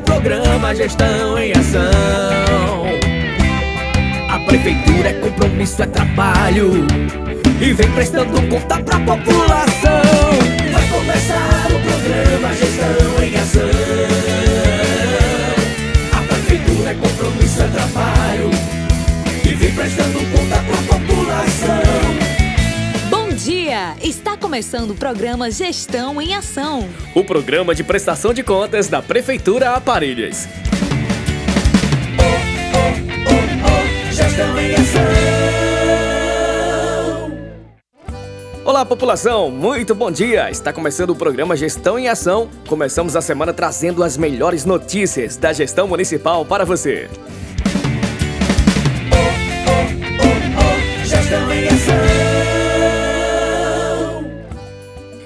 programa Gestão em Ação. A prefeitura é compromisso, é trabalho e vem prestando conta pra população. Começando o programa Gestão em Ação. O programa de prestação de contas da Prefeitura Aparelhas. Gestão em Ação. Olá, população! Muito bom dia! Está começando o programa Gestão em Ação. Começamos a semana trazendo as melhores notícias da gestão municipal para você. Gestão em Ação.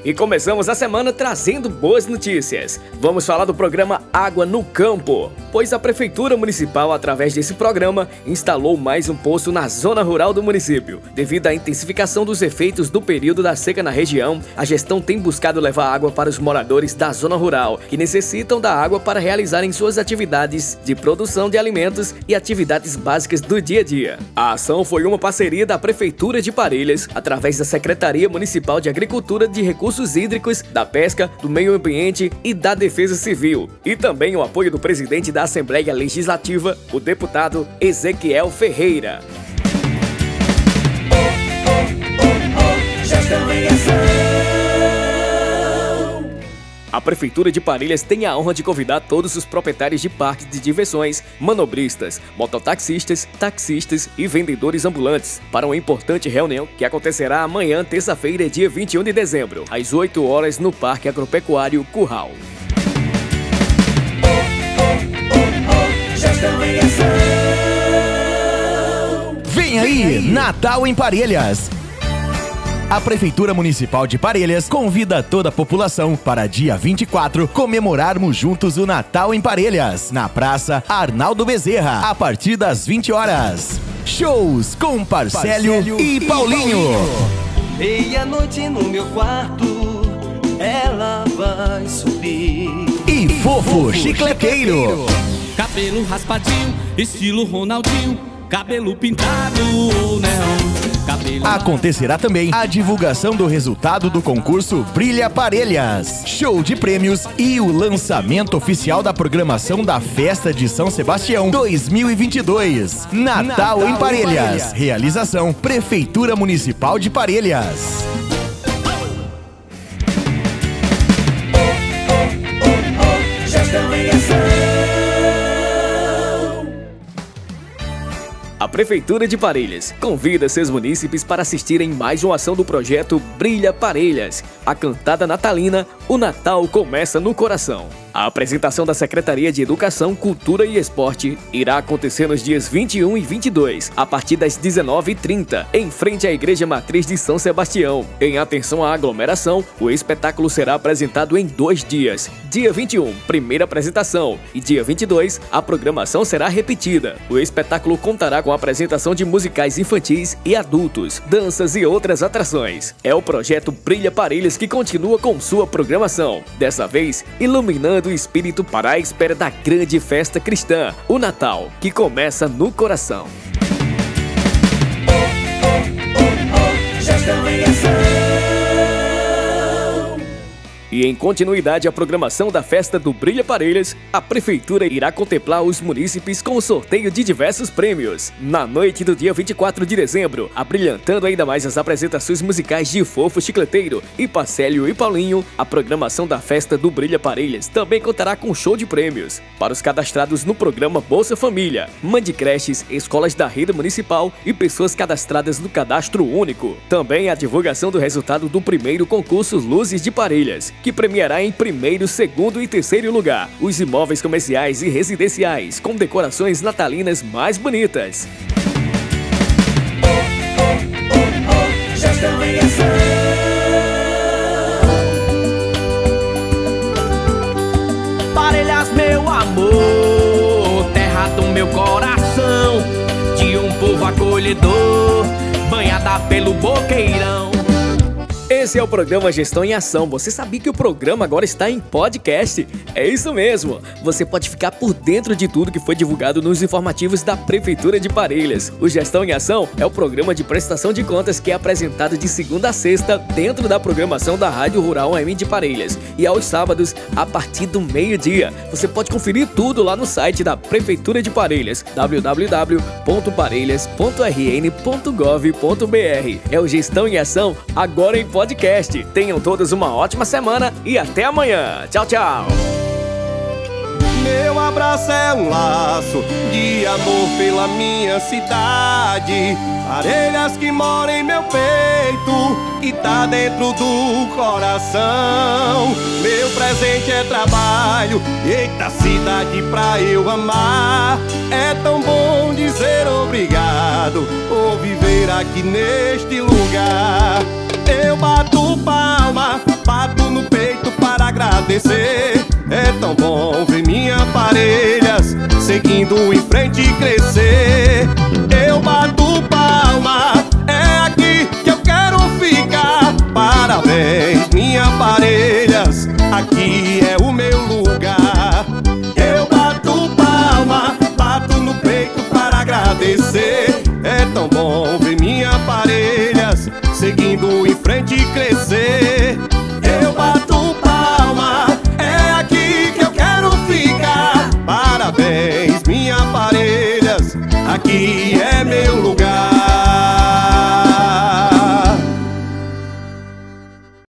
E começamos a semana trazendo boas notícias. Vamos falar do programa Água no Campo, pois a Prefeitura Municipal, através desse programa, instalou mais um poço na zona rural do município. Devido à intensificação dos efeitos do período da seca na região, a gestão tem buscado levar água para os moradores da zona rural, que necessitam da água para realizarem suas atividades de produção de alimentos e atividades básicas do dia a dia. A ação foi uma parceria da Prefeitura de Parelhas, através da Secretaria Municipal de Agricultura de Recursos Hídricos, da Pesca, do Meio Ambiente e da Defesa Civil, e também o apoio do presidente da Assembleia Legislativa, o deputado Ezequiel Ferreira. Gestão em Ação. A Prefeitura de Parelhas tem a honra de convidar todos os proprietários de parques de diversões, manobristas, mototaxistas, taxistas e vendedores ambulantes para uma importante reunião que acontecerá amanhã, terça-feira, dia 21 de dezembro, às 8 horas no Parque Agropecuário Curral. Vem aí, Natal em Parelhas. A Prefeitura Municipal de Parelhas convida toda a população para dia 24 comemorarmos juntos o Natal em Parelhas, na Praça Arnaldo Bezerra, a partir das 20 horas. Shows com Parcélio, e Paulinho. Meia-noite no meu quarto, ela vai subir. E Fofo Chicleteiro. Cabelo raspadinho, estilo Ronaldinho, cabelo pintado ou neon. Acontecerá também a divulgação do resultado do concurso Brilha Parelhas, show de prêmios e o lançamento oficial da programação da Festa de São Sebastião 2022. Natal, em Parelhas. Realização Prefeitura Municipal de Parelhas. Gestão em Ação. A Prefeitura de Parelhas convida seus munícipes para assistirem mais uma ação do projeto Brilha Parelhas. A cantada natalina O Natal Começa no Coração. A apresentação da Secretaria de Educação, Cultura e Esporte irá acontecer nos dias 21 e 22, a partir das 19h30, em frente à Igreja Matriz de São Sebastião. Em atenção à aglomeração, o espetáculo será apresentado em dois dias. Dia 21, primeira apresentação, e dia 22, a programação será repetida. O espetáculo contará com a apresentação de musicais infantis e adultos, danças e outras atrações. É o projeto Brilha Parelhas que continua com sua programação, dessa vez iluminando o espírito para a espera da grande festa cristã, o Natal, que começa no coração. Gestão em Ação. E em continuidade à programação da festa do Brilha Parelhas, a Prefeitura irá contemplar os munícipes com o sorteio de diversos prêmios. Na noite do dia 24 de dezembro, abrilhantando ainda mais as apresentações musicais de Fofo Chicleteiro e Parcélio e Paulinho, a programação da festa do Brilha Parelhas também contará com show de prêmios. Para os cadastrados no programa Bolsa Família, Mande Creches, escolas da rede municipal e pessoas cadastradas no cadastro único. Também a divulgação do resultado do primeiro concurso Luzes de Parelhas, que premiará em primeiro, segundo e terceiro lugar os imóveis comerciais e residenciais com decorações natalinas mais bonitas. Parelhas, meu amor, terra do meu coração, de um povo acolhedor, banhada pelo boqueirão. Esse é o programa Gestão em Ação. Você sabia que o programa agora está em podcast? É isso mesmo. Você pode ficar por dentro de tudo que foi divulgado nos informativos da Prefeitura de Parelhas. O Gestão em Ação é o programa de prestação de contas que é apresentado de segunda a sexta dentro da programação da Rádio Rural AM de Parelhas e aos sábados a partir do meio-dia. Você pode conferir tudo lá no site da Prefeitura de Parelhas, www.parelhas.rn.gov.br. É o Gestão em Ação agora em podcast. Tenham todos uma ótima semana e até amanhã. Tchau, tchau. Meu abraço é um laço de amor pela minha cidade. Parelhas que moram em meu peito, que tá dentro do coração. Meu presente é trabalho, eita cidade pra eu amar. É tão bom dizer obrigado por viver aqui neste lugar. Eu bato palma, bato no peito para agradecer. É tão bom ver minha parelhas seguindo em frente e crescer. Seguindo em frente e crescer. Eu bato palma, é aqui que eu quero ficar. Parabéns, minha parelhas, aqui